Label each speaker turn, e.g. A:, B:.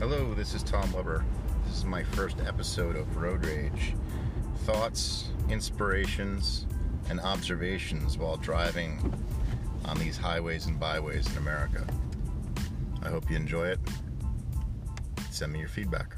A: Hello, this is Tom Weber. This is my first episode of Road Rage. Thoughts, inspirations, and observations while driving on these highways and byways in America. I hope you enjoy it. Send me your feedback.